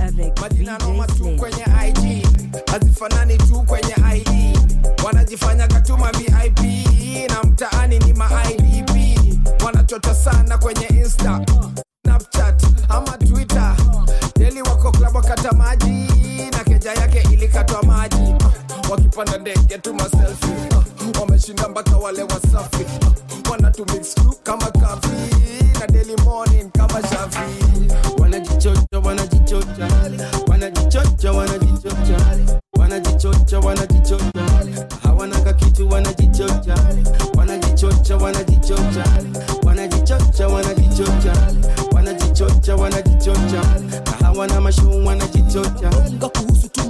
avec majina noma tu kwenye ig hazifanani tu kwenye id wanajifanya katuma vip na mtaani ni maidp wanachota sana kwenye insta snapchat ama twitter. Deli wako klabu wakata maji na keja yake ilikatwa maji. Wakipanda ndege tuma maselfi wameshinda mpaka wale wasafi. Wanatumix kama kafi wanajichocha wanajichocha. Hawana kakitu wanajichocha. Wanajichocha wanajichocha. Wanajichocha wanajichocha. Wanajichocha wanajichocha. Hawana mashuu wanajichocha. Unga kuhusu tu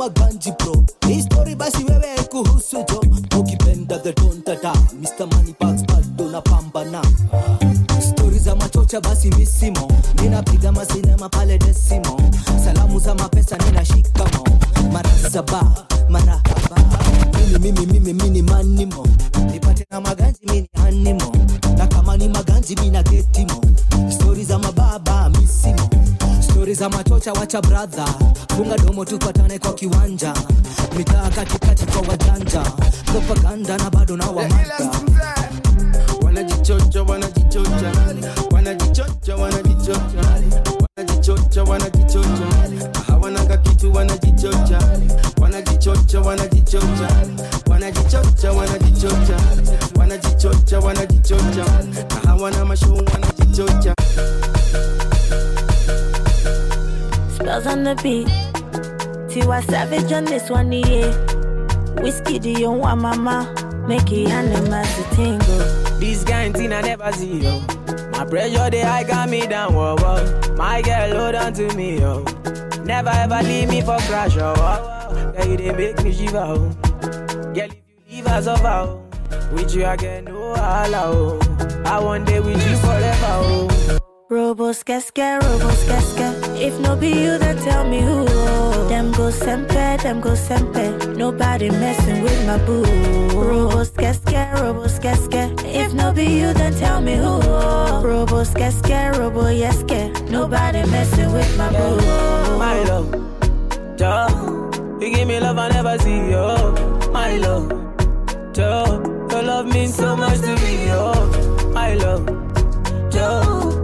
bro. Hii story basi wewe kuhusu jo. Ukipenda the don dada Mr. Money Bags bado napambana. Stori za machocha basi misimo ninapiga masinema pale desimo stori za machocha wacha bradha funga domo tupatane kwa kiwanja. Mitaa katikati kwa wajanja. Propaganda na bado na wamanda wanajichocha wanajichocha. Wanajichocha wanajichocha. Wanajichocha wanajichocha. Hawananga kitu wanajichocha. Wanajichocha wanajichocha. Wanajichocha wanajichocha. Wanajichocha wanajichocha. Na hawana mashuu wanajichocha Spells on the beat. Tiwa Savage on this one, yeah. Whiskey, do you want mama? Make it animals to tingle. This kind thing I never see, yo. My pressure, they high got me down, whoa, whoa. My girl, hold on to me, yo. Never ever leave me for crash, oh, oh. Girl, you they make me shiver, oh. Girl, if you leave us over, oh. With you, I get no holla, oh. I one day with you forever, oh. Robo skeske, robo skeske. If no be you, then tell me who. Them go sempe, them go sempe. Nobody messing with my boo. Robo skeske, robo skeske. If no be you, then tell me who. Robo skeske, robo yeske. Nobody messing with my boo. My love, Joe. You give me love I never see, yo. My love, Joe. Your love means so much to me, yo. My love, Joe.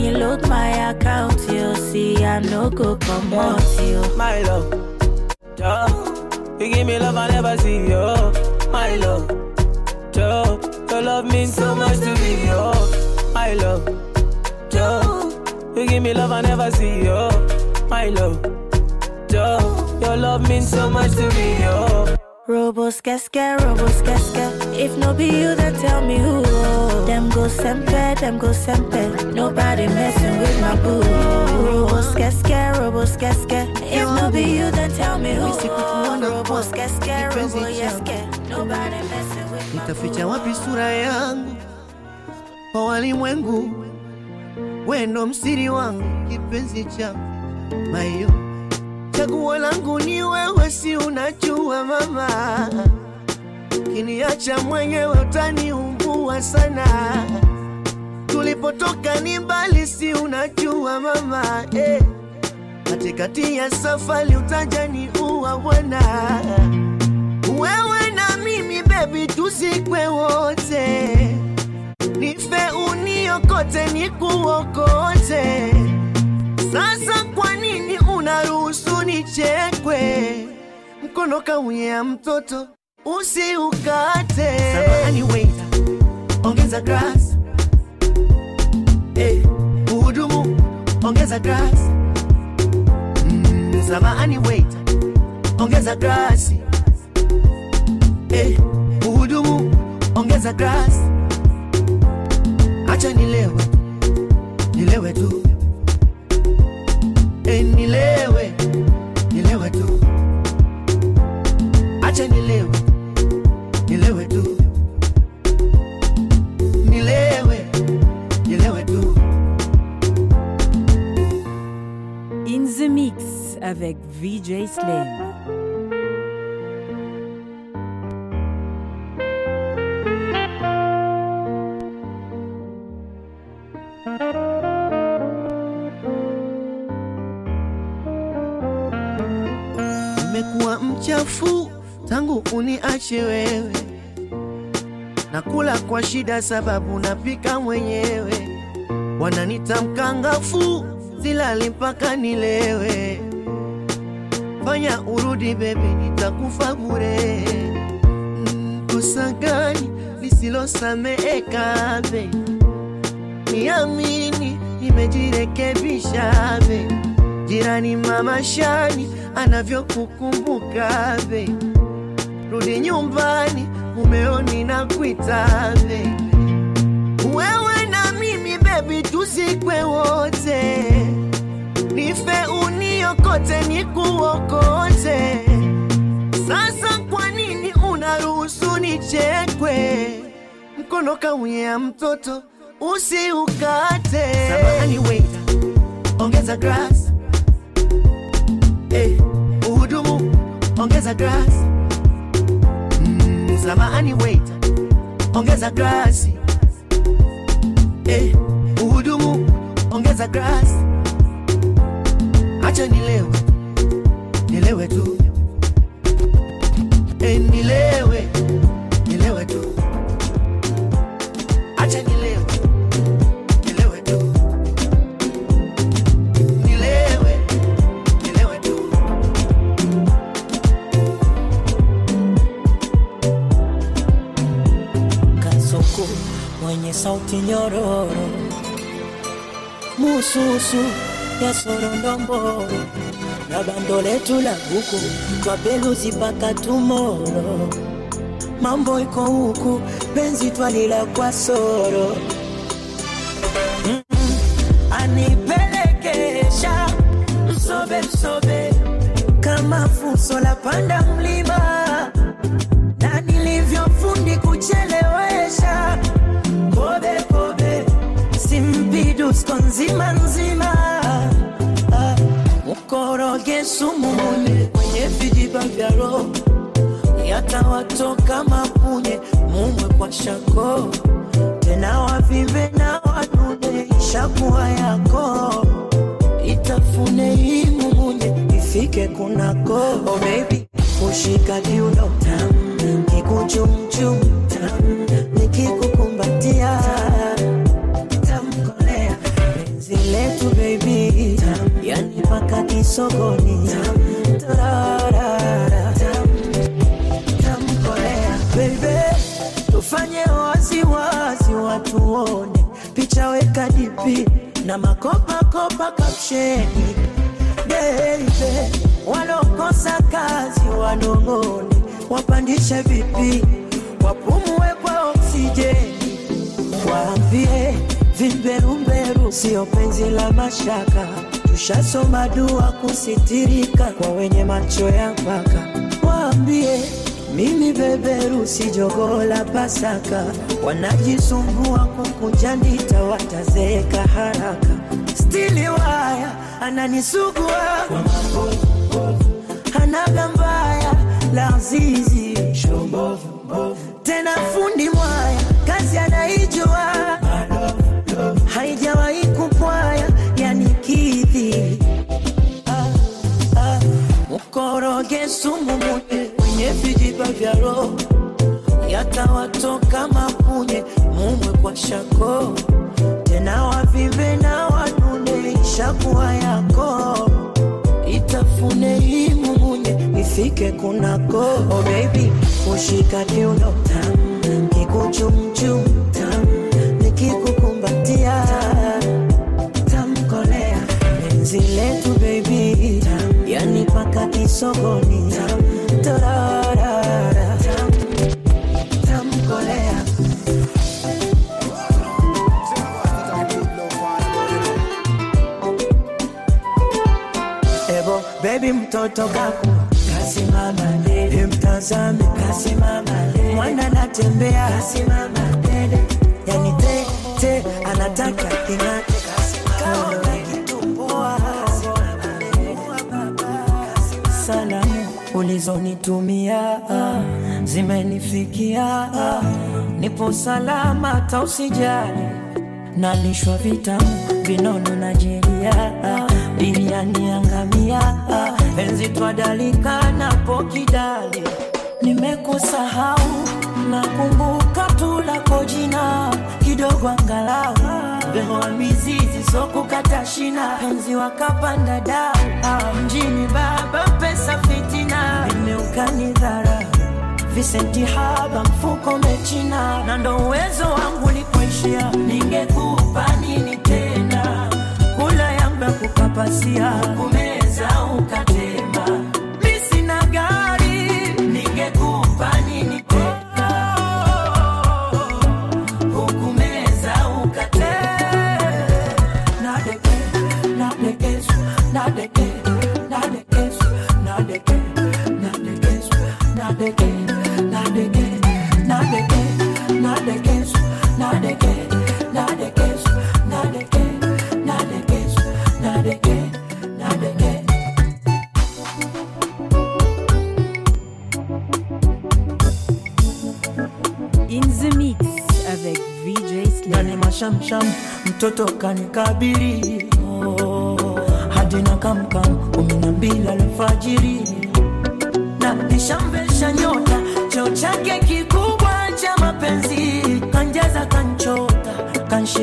You load my account, you see, I no go come out, you. My love, Joe. You give me love I never see, yo. My love, Joe. Your love means so much to me, yo. My love, Joe. You give me love I never see, yo. My love, Joe. Your love means so much to me, yo. Robo skeske, robo skeske. If no be you, then tell me who. Them go sempe, them go sempe. Nobody messing with my boo. Robo skeske, robo skeske. If no be you, then tell me who. Robo skeske, robo yeske. Nobody messing with my nitaficha wapi sura yangu kwa walimwengu wendo msiri wangu kipenzi changu mayo chaguo langu ni wewe si unajua mama. Kiniacha mwenyewe utaniumbua sana. Tulipotoka ni mbali si unajua mama. Eh. katikati ya safari utajani uwa bwana. Wewe na mimi bebi tuzikwe wote. Nife uniokote nikuokote. Sasa kwa nini unaruhusu nichekwe mkono kauya mtoto usiukate. Samahani waiter, ongeza grass. Hey, uhudumu ongeza grass. Mm, samahani waiter, ongeza grasi Hey, uhudumu ongeza grass. Acha nilewe nilewe tu. Hey, nilewe avec VJ Slim. Mchafu tangu uniache wewe, nakula kwa shida sababu napika mwenyewe, wananita mkangafu, silali mpaka nilewe. Fanya urudi bebi, nitakufa bure. Mm, Kosa gani lisilosameheka be? Niamini, nimejirekebisha be. Jirani mama Shani anavyokukumbuka be, rudi nyumbani, mumeoni na kuita be. Wewe na mimi bebi, tuzikwe wote, uniokote, nikuokote. Sasa kwa nini unaruhusu nichekwe? Mkono kaunyea mtoto usiukate. Samahani waiter, ongeza glass Hey, uhudumu ongeza glass. Mm, samahani waiter, ongeza glasi. Hey, uhudumu ongeza glass. Acha nilewe, nilewe tu. e, nilewe, nilewe tu. Acha nilewe, sauti nyororo, mususu ya Sorondombo na bando letu la buku twapeluzi paka tumoro. Mambo iko huku, penzi twalila kwa soro. Mm, anipelekesha msobe msobe. Kama fuso la panda mlima. Na nilivyofundi kuchelewesha. Kobe kobe simpidusko nzima nzima mkoroge sumu mune kwenye vijiba vya roho. Yatawatoka mapunye mumwe kwa shako. Tena wavimbe na wanune ishakuwa yako. Itafune hii mumunye ifike kunako. Oh baby kushika kiuno. Tam kikuchumchum tam nikikukumbatia mpaka kisogoni tararara wazi tufanye waziwazi watuone picha weka dipi na makopakopa kapsheni Baby, walokosa kazi wanong'one, wapandishe vipi, wapumue kwa oksijeni, waambie vimberumberu sio penzi la mashaka, tushasoma dua kusitirika kwa wenye macho ya mpaka, waambie mimi beberu si jogoo Pasaka, wanajisumbua kukujandita watazeeka haraka. Stili waya ananisugua. Hanaga mbaya la tena fundi mwaya kazi anaijua. Haijawahi mkoroge sumu munye kwenye vijiba vya roho. Yatawatoka mapunye mumwe kwa shako. Tena wavimbe na wanune ishakuwa yako. Itafune hii mumunye ifike kunako. Oh baby ushika kiuno tam kikuchumchum tam nikikukumbatia tamkolea penzi letu baby tamkolea Ebo bebi mtoto kaku kasimama mwana anatembea. Yani te te anataka king'ate ulizonitumia zimenifikia, nipo salama, hata usijali. Nalishwa vitamu vinono na jeria, biriani angamia, penzi twadalika napo kidali. Nimekusahau, nakumbuka tu lako jina kidogo angalau Behoa mizizi so kukata shina. Penzi wakapanda dau ah, mjini baba pesa fitina. Imeukani dhara visenti haba mfuko mechina. Na ndo uwezo wangu likuishia ningekupa nini tena? Kula yangu ya kukapasia. Kumeza ukatema mtoto kanikabiri oh, hadi na kamkam kumi na mbili alfajiri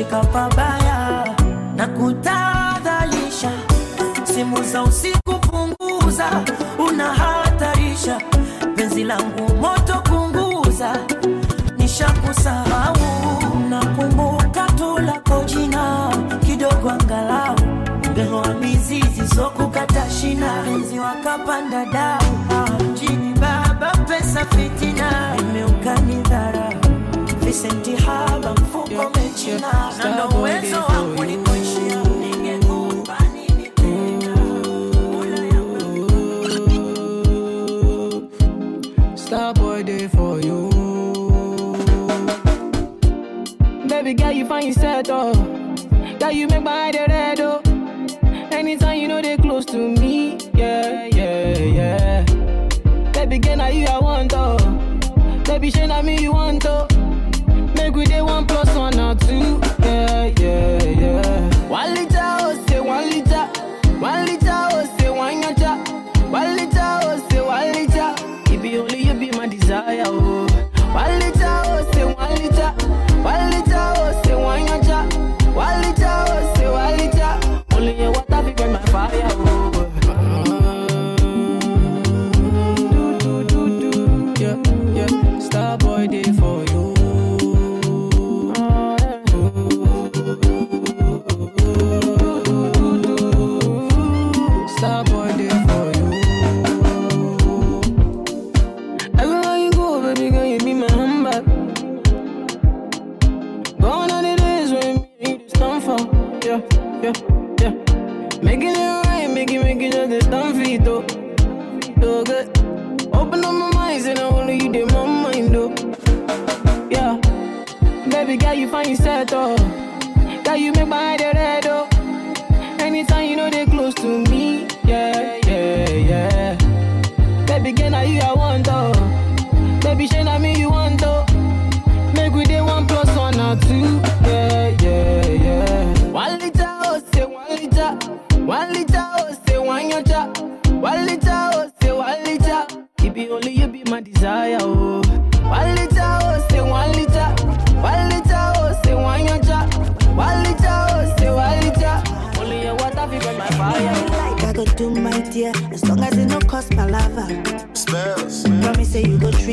kanshika pabaya na kutadhalisha. Simu za usiku punguza unahatarisha. Penzi langu moto kunguza nishakusahau. Nakumbuka tu lako jina kidogo angalau. Behoa mizizi sokukata shina penzi wakapanda dau. Mjini baba pesa fitina. Imeukani Starboy day for you. Baby girl, you find yourself oh. Girl, you make my head red oh. Anytime you know they close to me, yeah, yeah, yeah. Baby girl, now you I want oh. Baby, shey na me you want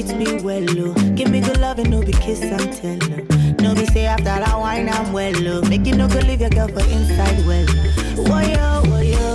treat me well, oh. Give me good love and no be kiss and tell, oh. No be say after that wine I'm well, oh. Make you no go leave your girl for inside well. Oh. Whoa yo, whoa yo.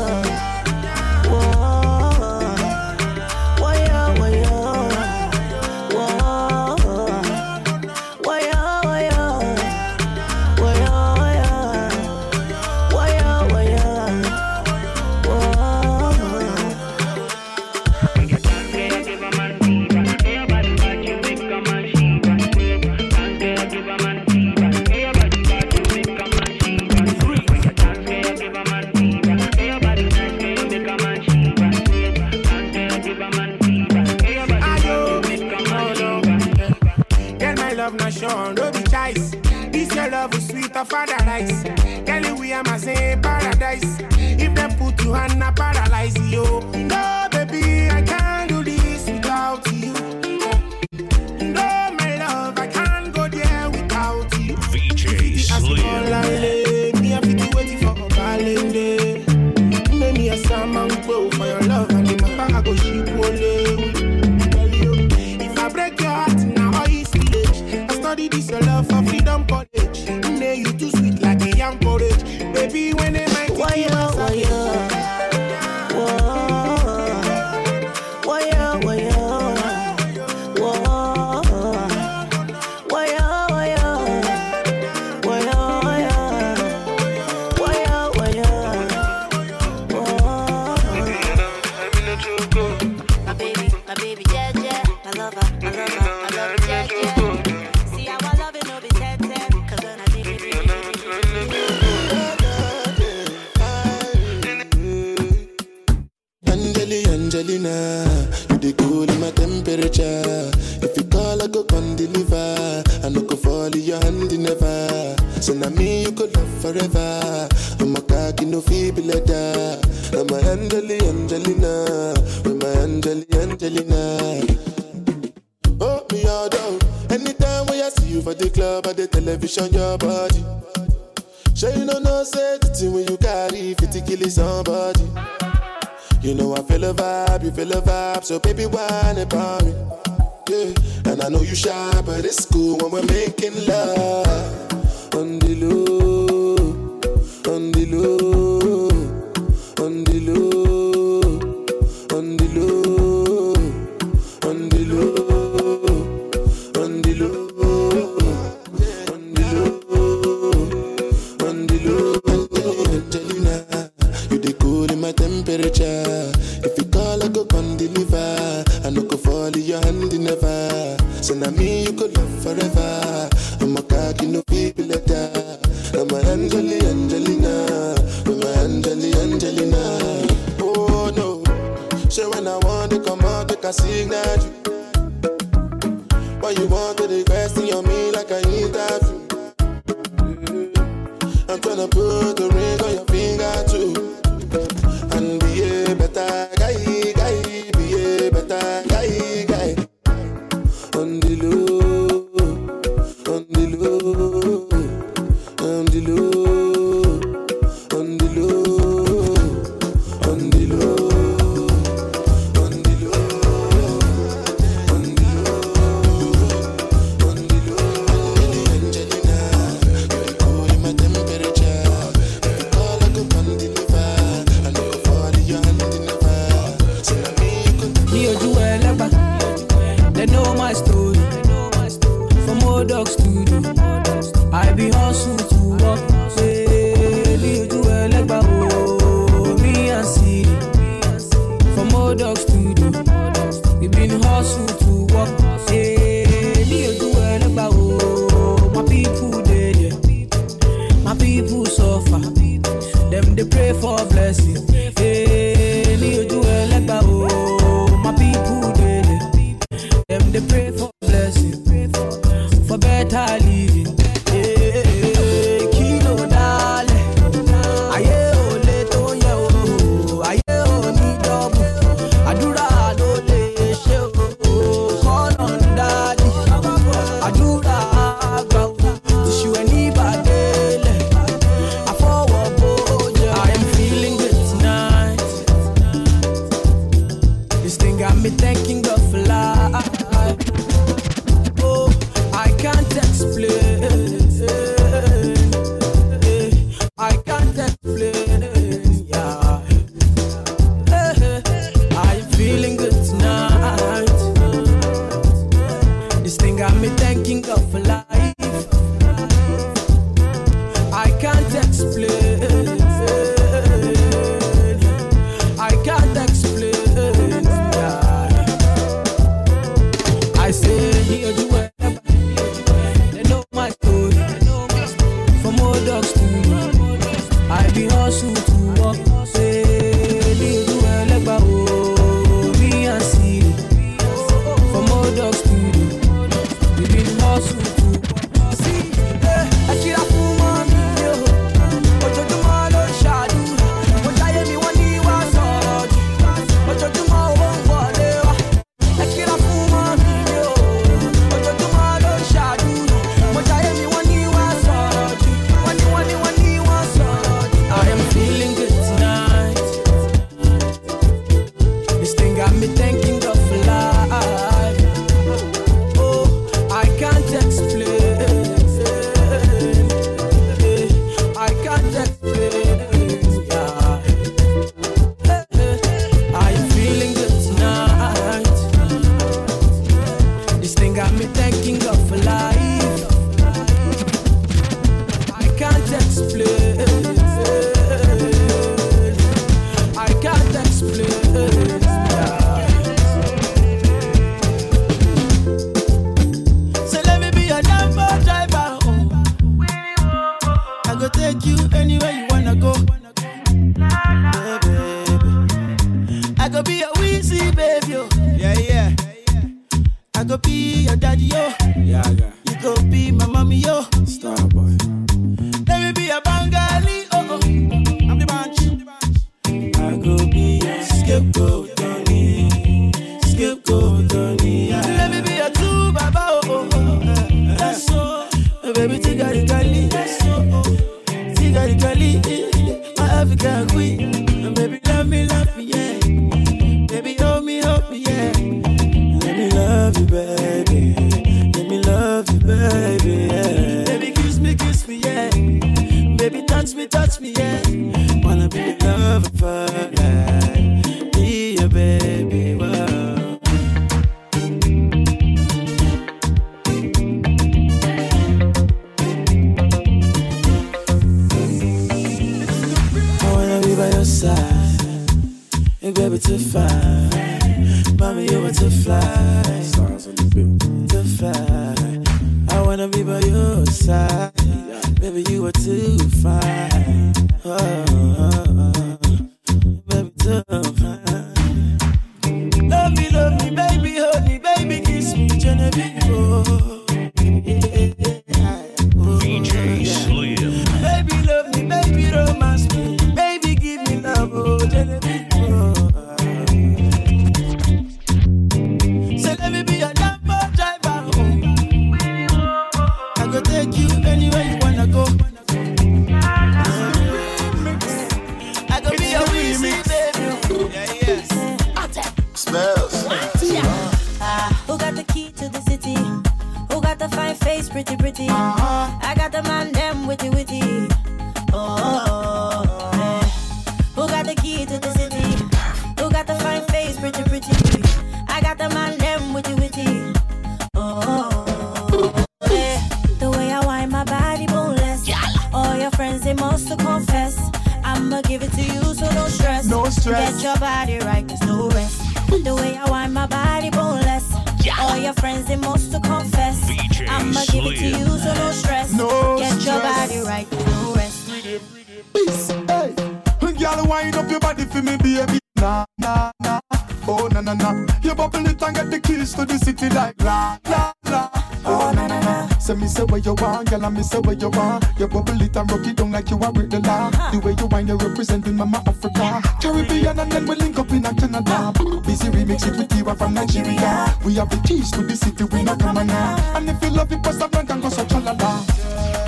Na na na. You bubble it and get the keys to the city like la, la, la. Oh, na na na. Say me say where you want, girl, and me say where you want. You bubble it and rock it down like you are with the law. Uh-huh. The way you wind, you're representing Mama Africa. Caribbean and then we link up in a Canada. Uh-huh. Busy remix it with Tiwa from Nigeria. We have the keys to the city, we not come now. Uh-huh. And if you love it, bust a blank and go so chalala.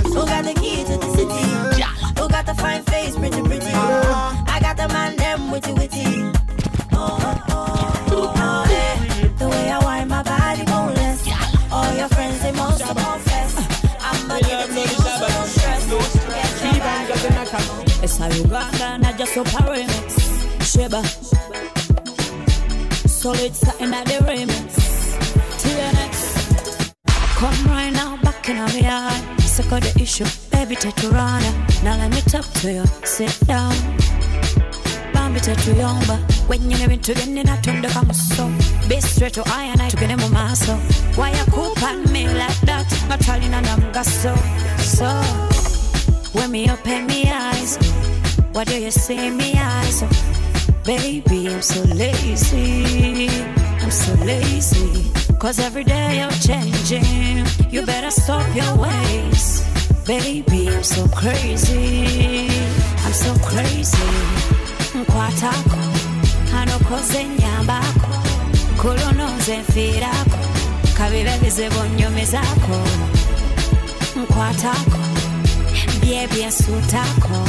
Who got the key to the city? Yeah. Who got the fine face, pretty, pretty? I got the man, them witty, witty. Raga not just your parents. Sheba. Solid satin the remix. TNX. Come right now, back in our yard. Circle the issue, baby, take your honor. Now let me talk to you. Sit down. Bambi, take your yomba. When you give it to them, then I turn the console. Be straight to I and I to get them my muscle. Why you coop on me like that? My trying and I'm got so. So, when me open me eyes what do you see me eyes? Baby, I'm so lazy. I'm so lazy. Cause every day you're changing. You better stop your ways. Baby, I'm so crazy. I'm so crazy. Nkwatako, hanokoze nyambako, kulonoze nfiirako, kabibe bizibu nnyumizako. Nkwatako, bye byensutako,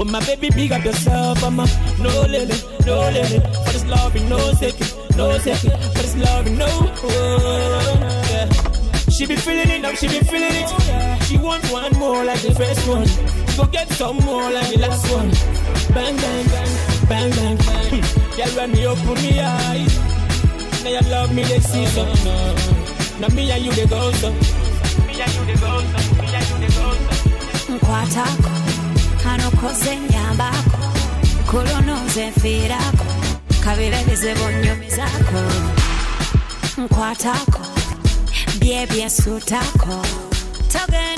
Oh my baby, big up yourself, I'm no limit, no limit. For this loving, no second, no second. For this loving, no. Oh, yeah. She be feeling it now, she be feeling it. She want one more like the first one. Go get some more like the last one. Bang, bang, bang, bang, bang. Girl, when me open me eyes, now you love me, they see so. Now me and you, they go so. Me and you, they go so. Me and you, they go some. so hano koze nyambako kuluno nze nfiirako kabira ebizibu nnyumizaako nkwatako byebyesuutako togenda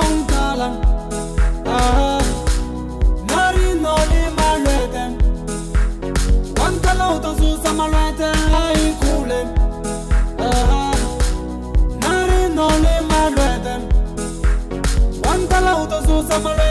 my right eye cooling. Uh-huh. Not in only my right. One tala uto su samare.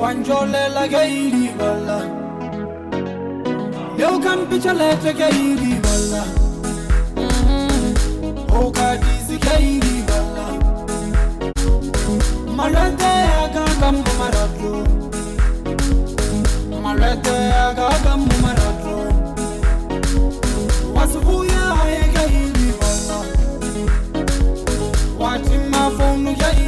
wanjolela gairi balla Leo kan picha lete gairi balla mm-hmm. Oka dizi gairi balla Malete aga gambo maratlo Malete aga gambo maratlo Wasubuya aye gairi balla Watima fonu gairi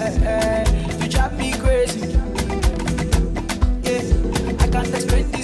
Eh, eh. You drive me crazy. Yeah, I can't explain.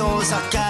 yours. I got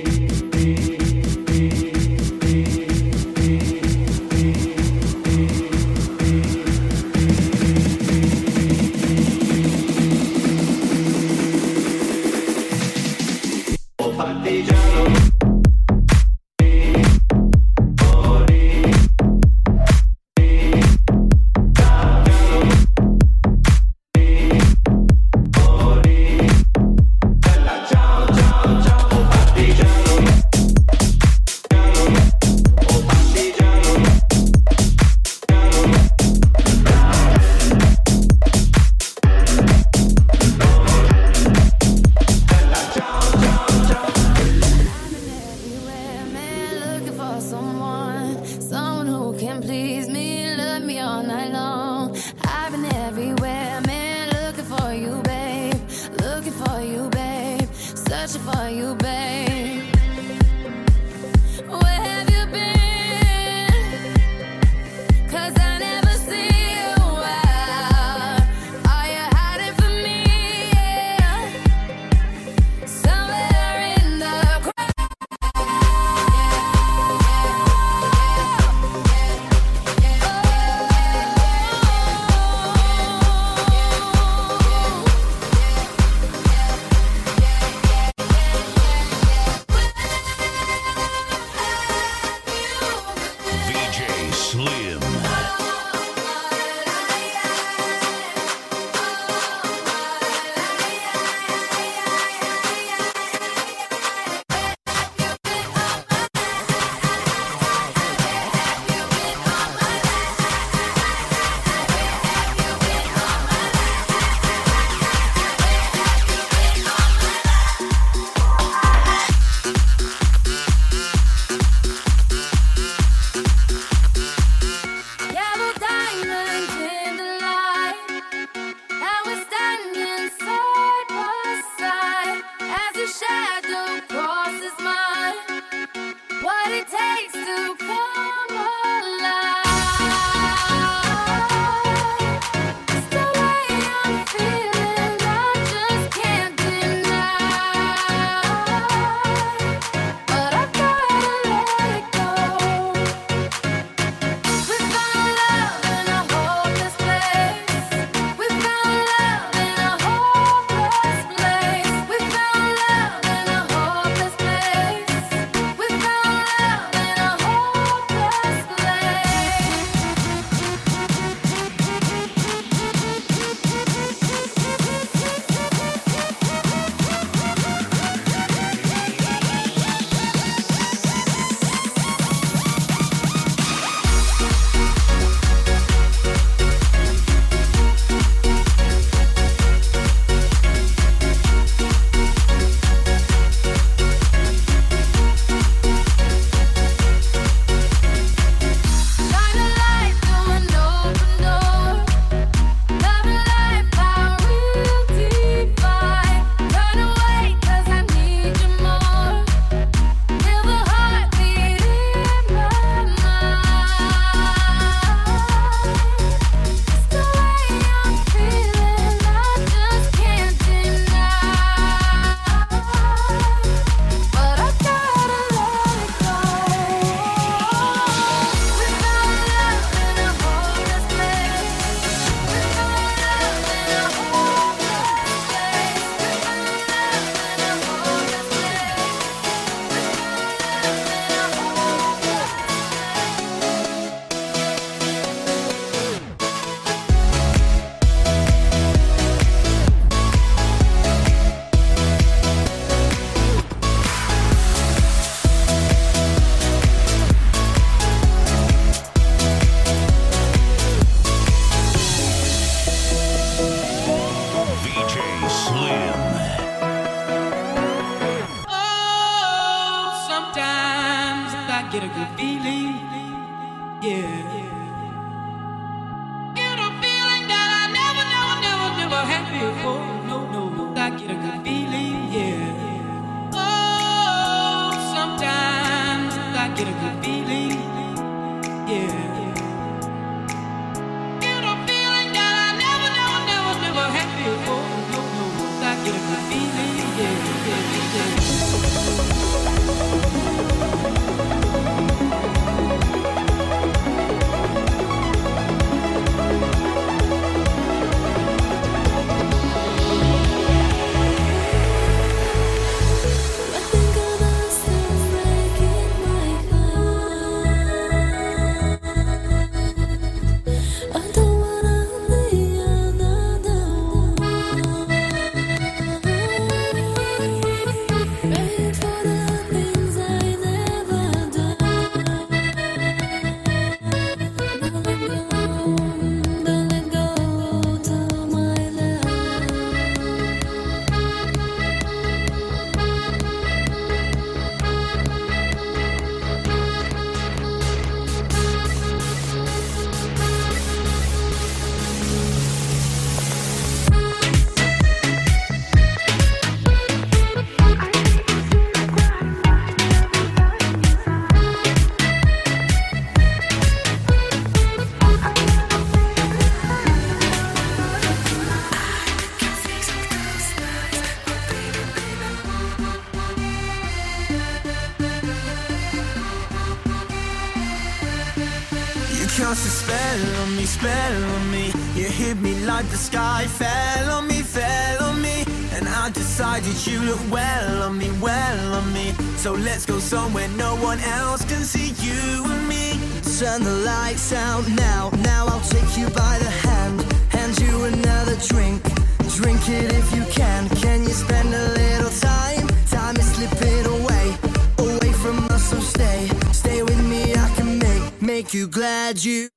Glad you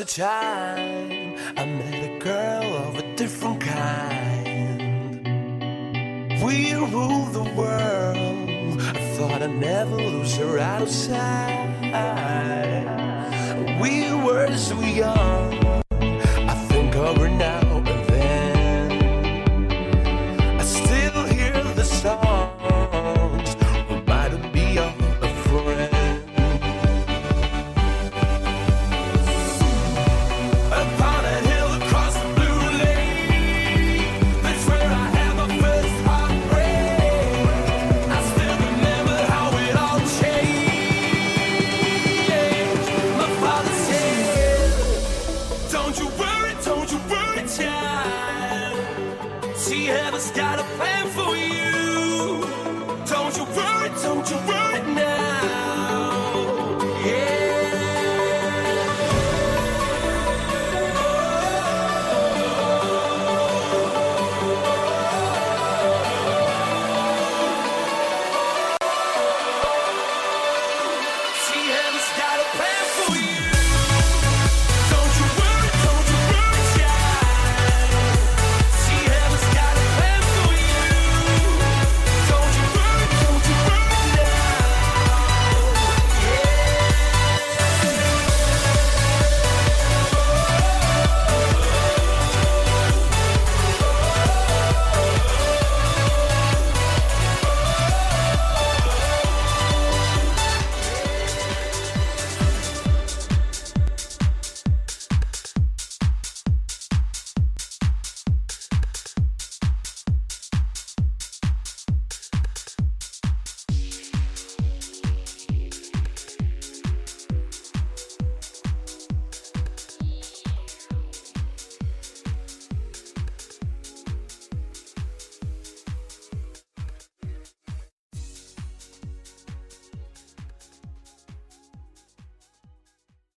a time I met a girl of a different kind. We ruled the world. I thought I'd never lose her outside. We were so young.